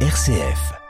RCF.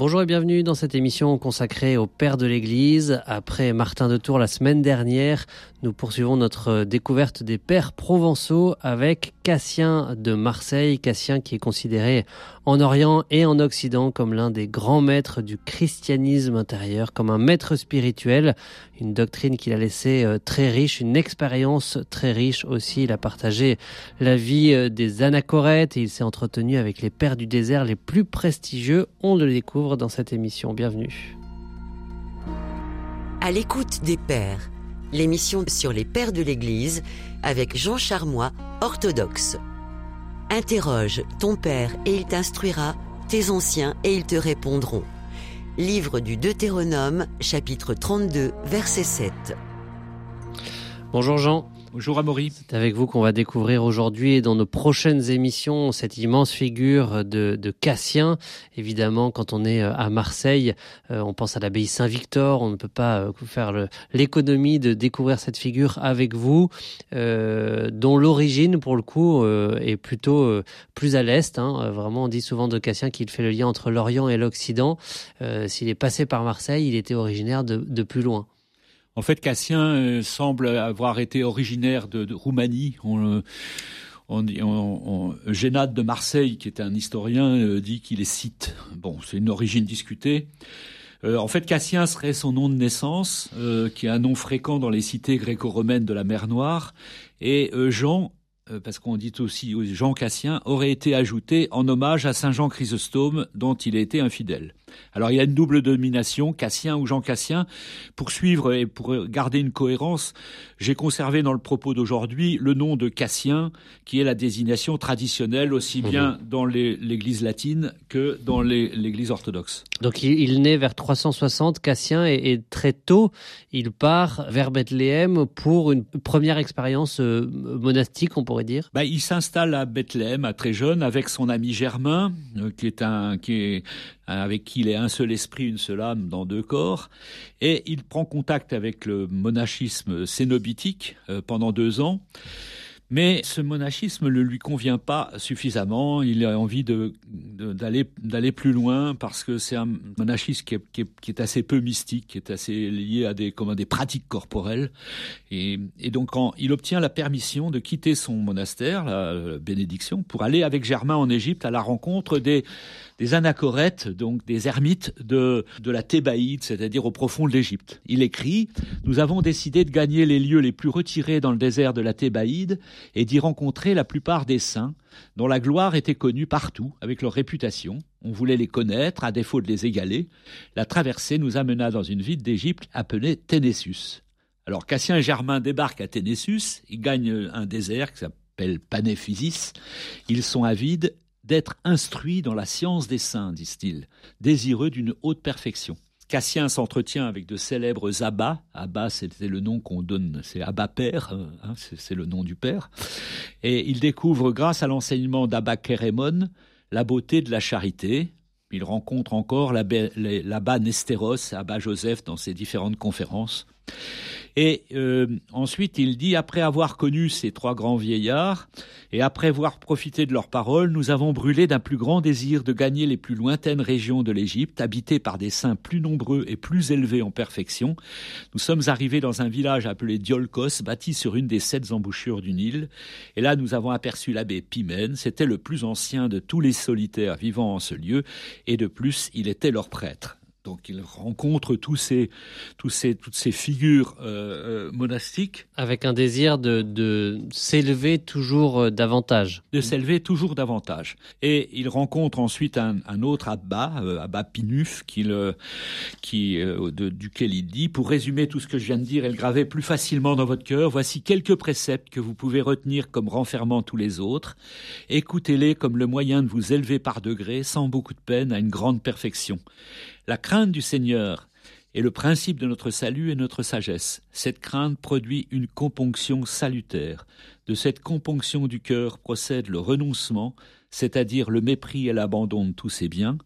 Bonjour et bienvenue dans cette émission consacrée au Père de l'Église. Après Martin de Tours la semaine dernière, nous poursuivons notre découverte des Pères provençaux avec Cassien de Marseille. Cassien qui est considéré en Orient et en Occident comme l'un des grands maîtres du christianisme intérieur, comme un maître spirituel, une doctrine qu'il a laissée euh, très riche, une expérience très riche aussi. Il a partagé la vie euh, des anachorètes et il s'est entretenu avec les pères du désert les plus prestigieux. On le découvre dans cette émission. Bienvenue. À l'écoute des pères, l'émission sur les pères de l'Église avec Jean Charmois, orthodoxe. Interroge ton père et il t'instruira, tes anciens et ils te répondront. Livre du Deutéronome, chapitre 32, verset 7. Bonjour Jean. Bonjour Amaury. C'est avec vous qu'on va découvrir aujourd'hui et dans nos prochaines émissions cette immense figure de, Cassien. Évidemment, quand on est euh, à Marseille, euh, on pense à l'abbaye Saint-Victor. On ne peut pas euh, faire l'économie de découvrir cette figure avec vous, dont l'origine, pour le coup, est plutôt plus à l'est. Hein. Vraiment, on dit souvent de Cassien qu'il fait le lien entre l'Orient et l'Occident. S'il est passé par Marseille, il était originaire de plus loin. En fait, Cassien euh, semble avoir été originaire de, Roumanie. On, on, Génade de Marseille, qui est un historien, euh, dit qu'il est scythe. Bon, c'est une origine discutée. Euh, en fait, Cassien serait son nom de naissance, euh, qui est un nom fréquent dans les cités gréco-romaines de la mer Noire. Et euh, Jean euh, parce qu'on dit aussi Jean Cassien, aurait été ajouté en hommage à Saint Jean Chrysostome, dont il a été infidèle. Alors il y a une double domination, Cassien ou Jean Cassien. Pour suivre et pour garder une cohérence, j'ai conservé dans le propos d'aujourd'hui le nom de Cassien, qui est la désignation traditionnelle aussi mhm. bien dans l'Église latine que dans l'Église orthodoxe. Donc il, il, naît vers 360, Cassien, et, et, très tôt, il part vers Bethléem pour une première expérience euh, monastique, on pourrait dire. Bah, il s'installe à Bethléem, à très jeune, avec son ami Germain, euh, qui est un, qui est avec qui il est un seul esprit, une seule âme dans deux corps, et il prend contact avec le monachisme cénobitique euh, pendant deux ans. Mais ce monachisme ne lui convient pas suffisamment. Il a envie d'aller, plus loin parce que c'est un monachisme qui est, assez peu mystique, qui est assez lié à des, pratiques corporelles. Et, donc, il obtient la permission de quitter son monastère, la, bénédiction, pour aller avec Germain en Égypte à la rencontre des, anachorètes, donc des ermites de la Thébaïde, c'est-à-dire au profond de l'Égypte. Il écrit Nous avons décidé de gagner les lieux les plus retirés dans le désert de la Thébaïde et d'y rencontrer la plupart des saints, dont la gloire était connue partout, avec leur réputation. On voulait les connaître, à défaut de les égaler. La traversée nous amena dans une ville d'Égypte appelée Ténéssus. Alors Cassien et Germain débarquent à Ténéssus, ils gagnent un désert qui s'appelle Panéphysis. Ils sont avides d'être instruits dans la science des saints, disent-ils, désireux d'une haute perfection. Cassien s'entretient avec de célèbres abbats. Abba, c'était le nom qu'on donne, c'est Abba Père, euh, hein, c'est le nom du Père. Et il découvre, grâce à l'enseignement d'Abba Kérémon, la beauté de la charité. Il rencontre encore l'Abba Nestéros, Abba Joseph dans ses différentes conférences. Et euh, ensuite, il dit, après avoir connu ces trois grands vieillards, et après avoir profité de leurs paroles, nous avons brûlé d'un plus grand désir de gagner les plus lointaines régions de l'Égypte, habitées par des saints plus nombreux et plus élevés en perfection. Nous sommes arrivés dans un village appelé Diolkos, bâti sur une des sept embouchures du Nil. Et là, nous avons aperçu l'abbé Pimène. C'était le plus ancien de tous les solitaires vivant en ce lieu, et de plus, il était leur prêtre. Donc il rencontre tous ces, tous ces, toutes ces figures euh, euh, monastiques. Avec un désir de, de s'élever toujours euh, davantage. De s'élever toujours davantage. Et il rencontre ensuite un, un autre abbat, euh, abbat Pinuf, qui le, qui, euh, de, duquel il dit, pour résumer tout ce que je viens de dire et le graver plus facilement dans votre cœur, voici quelques préceptes que vous pouvez retenir comme renfermant tous les autres. Écoutez-les comme le moyen de vous élever par degrés, sans beaucoup de peine, à une grande perfection. La crainte du Seigneur est le principe de notre salut et notre sagesse. Cette crainte produit une componction salutaire. De cette componction du cœur procède le renoncement, c'est-à-dire le mépris et l'abandon de tous ses biens.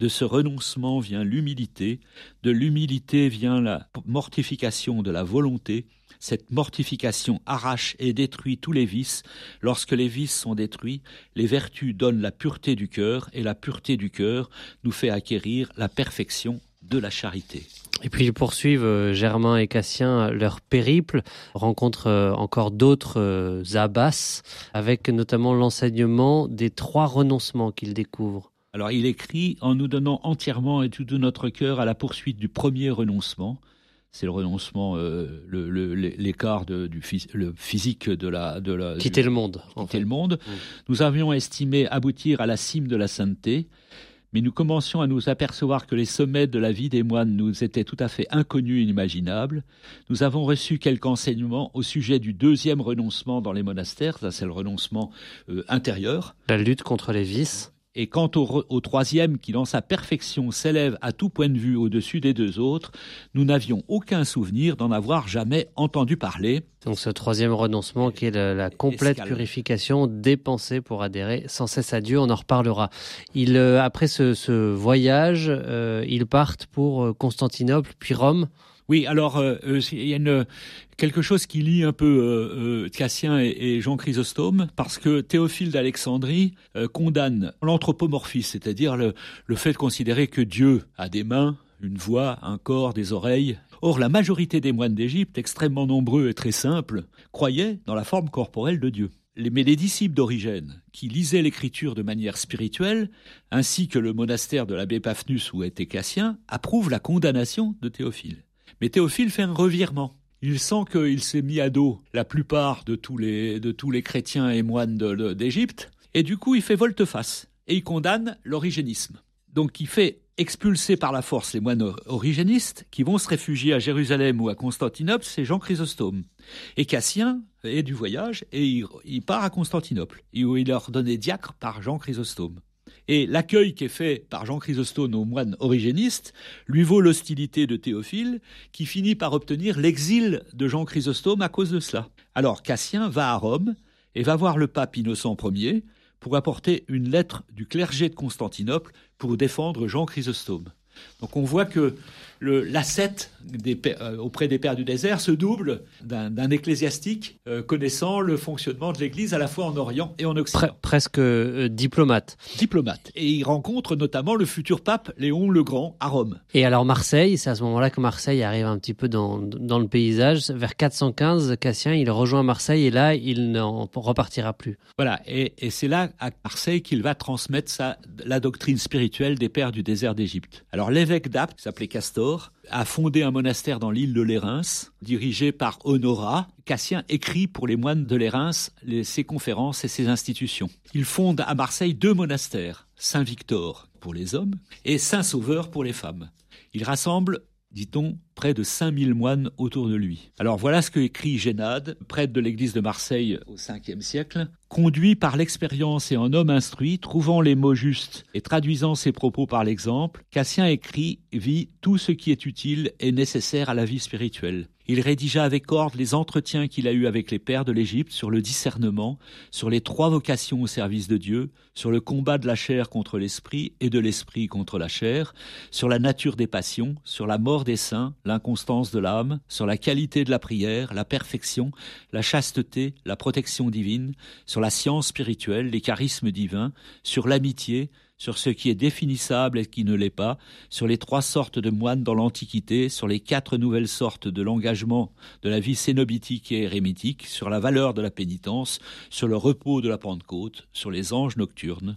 De ce renoncement vient l'humilité, de l'humilité vient la mortification de la volonté, cette mortification arrache et détruit tous les vices. Lorsque les vices sont détruits, les vertus donnent la pureté du cœur, et la pureté du cœur nous fait acquérir la perfection de la charité. Et puis ils poursuivent, euh, Germain et Cassien, leur périple, rencontrent euh, encore d'autres euh, abbas, avec notamment l'enseignement des trois renoncements qu'ils découvrent. Alors il écrit en nous donnant entièrement et tout de notre cœur à la poursuite du premier renoncement. C'est le renoncement, l'écart du le physique de la, de la quitter le monde. Quitter le monde. Mmh. Nous avions estimé aboutir à la cime de la sainteté mais nous commencions à nous apercevoir que les sommets de la vie des moines nous étaient tout à fait inconnus et inimaginables. Nous avons reçu quelques enseignements au sujet du deuxième renoncement dans les monastères, c'est le renoncement euh, intérieur. La lutte contre les vices. Et quant au, troisième, qui dans sa perfection s'élève à tout point de vue au-dessus des deux autres, nous n'avions aucun souvenir d'en avoir jamais entendu parler. Donc ce troisième renoncement qui est la, complète purification dépensée pour adhérer sans cesse à Dieu, on en reparlera. Il, euh, après ce, voyage, euh, ils partent pour euh, Constantinople, puis Rome. Oui, alors euh, euh, il y a quelque chose qui lie un peu euh, Cassien et, Jean Chrysostome, parce que Théophile d'Alexandrie condamne l'anthropomorphisme, c'est-à-dire le, fait de considérer que Dieu a des mains, une voix, un corps, des oreilles. Or, la majorité des moines d'Égypte, extrêmement nombreux et très simples, croyaient dans la forme corporelle de Dieu. Mais les disciples d'Origène, qui lisaient l'écriture de manière spirituelle, ainsi que le monastère de l'abbé Paphnus où était Cassien, approuvent la condamnation de Théophile. Mais Théophile fait un revirement. Il sent qu'il s'est mis à dos la plupart de tous les, chrétiens et moines d'Égypte, et du coup il fait volte-face, et il condamne l'origénisme. Donc il fait expulser par la force les moines origénistes qui vont se réfugier à Jérusalem ou à Constantinople, c'est Jean Chrysostome. Et Cassien est du voyage et il, il part à Constantinople, où il est ordonné diacre par Jean Chrysostome. Et l'accueil qui est fait par Jean Chrysostome aux moines origénistes lui vaut l'hostilité de Théophile, qui finit par obtenir l'exil de Jean Chrysostome à cause de cela. Alors Cassien va à Rome et va voir le pape Innocent Ier pour apporter une lettre du clergé de Constantinople pour défendre Jean Chrysostome. Donc on voit que l'ascète euh, auprès des pères du désert se double d'un ecclésiastique euh, connaissant le fonctionnement de l'Église à la fois en Orient et en Occident. presque euh, diplomate. Diplomate. Et il rencontre notamment le futur pape Léon le Grand à Rome. Et alors Marseille, c'est à ce moment-là que Marseille arrive un petit peu dans, dans le paysage. Vers 415, Cassien, il rejoint Marseille et là, il n'en repartira plus. Voilà, et, et c'est là à Marseille qu'il va transmettre sa, la doctrine spirituelle des pères du désert d'Égypte. Alors l'évêque d'Apt, qui s'appelait Castor, a fondé un monastère dans l'île de Lérins, dirigé par Honora. Cassien écrit pour les moines de Lérins ses conférences et ses institutions. Il fonde à Marseille deux monastères, Saint-Victor pour les hommes et Saint-Sauveur pour les femmes. Il rassemble dit-on, près de 5000 moines autour de lui. Alors voilà ce que écrit Génade, prêtre de l'église de Marseille au 5e siècle. Conduit par l'expérience et en homme instruit, trouvant les mots justes et traduisant ses propos par l'exemple, Cassien écrit, vit tout ce qui est utile et nécessaire à la vie spirituelle. Il rédigea avec ordre les entretiens qu'il a eus avec les pères de l'Égypte sur le discernement, sur les trois vocations au service de Dieu, sur le combat de la chair contre l'esprit et de l'esprit contre la chair, sur la nature des passions, sur la mort des saints, l'inconstance de l'âme, sur la qualité de la prière, la perfection, la chasteté, la protection divine, sur la science spirituelle, les charismes divins, sur l'amitié, sur ce qui est définissable et qui ne l'est pas, sur les trois sortes de moines dans l'Antiquité, sur les quatre nouvelles sortes de l'engagement de la vie cénobitique et érémitique, sur la valeur de la pénitence, sur le repos de la Pentecôte, sur les anges nocturnes,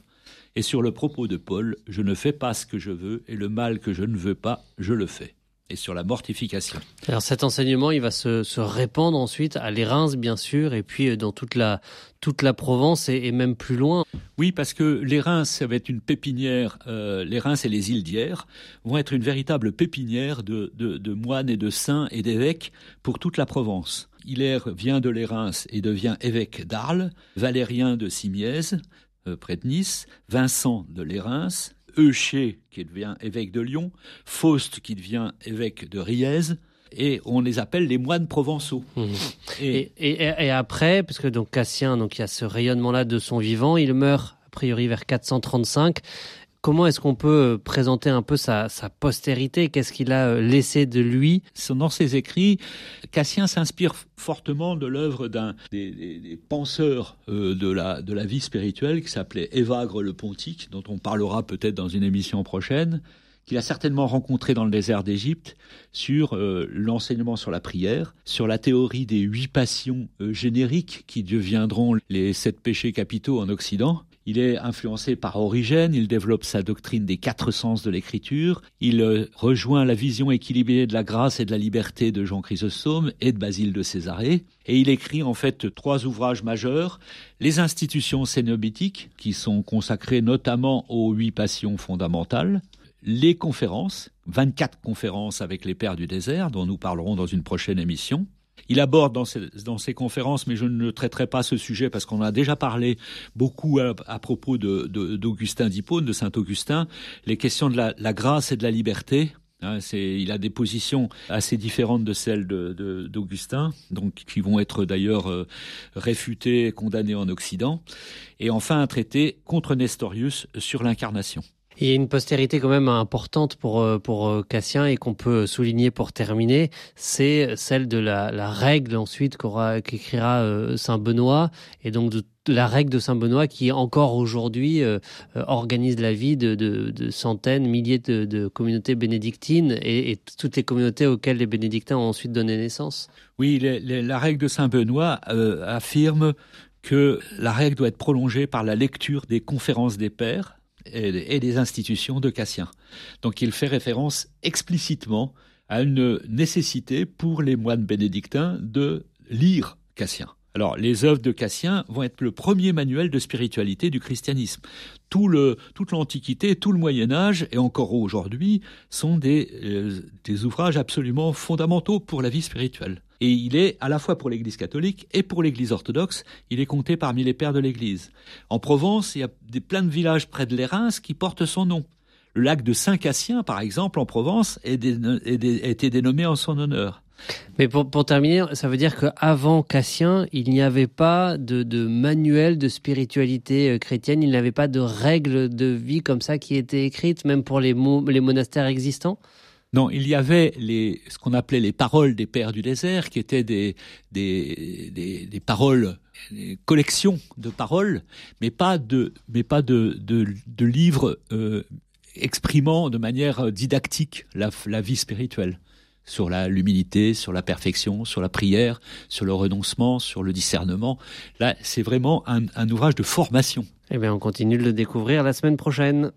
et sur le propos de Paul, je ne fais pas ce que je veux, et le mal que je ne veux pas, je le fais et sur la mortification. Alors cet enseignement, il va se, se répandre ensuite à l'Érins, bien sûr, et puis euh, dans toute la, toute la Provence et, même plus loin. Oui, parce que les Reims, ça va être une pépinière, euh, les Reims et les îles d'Hyères vont être une véritable pépinière de, de, de moines et de saints et d'évêques pour toute la Provence. Hilaire vient de l'Érins et devient évêque d'Arles, Valérien de Simiez, euh, près de Nice, Vincent de l'Érins, Eucher qui devient évêque de Lyon, Faust qui devient évêque de Riez, et on les appelle les moines provençaux. Mmh. Et, et, après, parce que donc Cassien, donc il y a ce rayonnement-là de son vivant, il meurt priori vers 435. Comment est-ce qu'on peut présenter un peu sa, postérité? Qu'est-ce qu'il a laissé de lui? Dans ses écrits, Cassien s'inspire fortement de l'œuvre d'un des, penseurs de, la, de la vie spirituelle qui s'appelait Évagre le Pontique, dont on parlera peut-être dans une émission prochaine qu'il a certainement rencontré dans le désert d'Égypte sur euh, l'enseignement sur la prière, sur la théorie des huit passions euh, génériques qui deviendront les sept péchés capitaux en Occident. Il est influencé par Origène, il développe sa doctrine des quatre sens de l'écriture, il euh, rejoint la vision équilibrée de la grâce et de la liberté de Jean Chrysostome et de Basile de Césarée, et il écrit en fait trois ouvrages majeurs, les institutions cénobitiques, qui sont consacrées notamment aux huit passions fondamentales, les conférences, 24 conférences avec les pères du désert, dont nous parlerons dans une prochaine émission. Il aborde dans ces, conférences, mais je ne traiterai pas ce sujet parce qu'on a déjà parlé beaucoup à, propos d'Augustin d'Hippone, de Saint-Augustin, les questions de la, grâce et de la liberté. Hein, il a des positions assez différentes de celles d'Augustin, donc qui vont être d'ailleurs euh, réfutées et condamnées en Occident. Et enfin un traité contre Nestorius sur l'incarnation. Il y a une postérité quand même importante pour, euh, pour euh, Cassien et qu'on peut souligner pour terminer, c'est celle de la, règle ensuite qu'écrira euh, Saint Benoît et donc de la règle de Saint Benoît qui encore aujourd'hui organise la vie de, centaines, milliers de, communautés bénédictines et, toutes les communautés auxquelles les bénédictins ont ensuite donné naissance. Oui, la règle de Saint Benoît affirme que la règle doit être prolongée par la lecture des conférences des pères et des institutions de Cassien. Donc il fait référence explicitement à une nécessité pour les moines bénédictins de lire Cassien. Alors, les œuvres de Cassien vont être le premier manuel de spiritualité du christianisme. Toute l'Antiquité, tout le Moyen Âge et encore aujourd'hui sont des, euh, des ouvrages absolument fondamentaux pour la vie spirituelle. Et il est, à la fois pour l'Église catholique et pour l'Église orthodoxe, il est compté parmi les pères de l'Église. En Provence, il y a des, plein de villages près de l'Érins qui portent son nom. Le lac de Saint-Cassien, par exemple, en Provence, a été dénommé en son honneur. Mais pour, terminer, ça veut dire qu'avant Cassien, il n'y avait pas de, de, manuel de spiritualité euh, chrétienne, il n'y avait pas de règles de vie comme ça qui étaient écrites, même pour les monastères existants? Non, il y avait les, ce qu'on appelait les paroles des pères du désert, qui étaient des, des, des, paroles, des collections de paroles, mais pas de, mais pas de, de livres euh, exprimant de manière didactique la, la vie spirituelle sur l'humilité, sur la perfection, sur la prière, sur le renoncement, sur le discernement. Là, c'est vraiment un, un ouvrage de formation. Eh bien, on continue de le découvrir la semaine prochaine.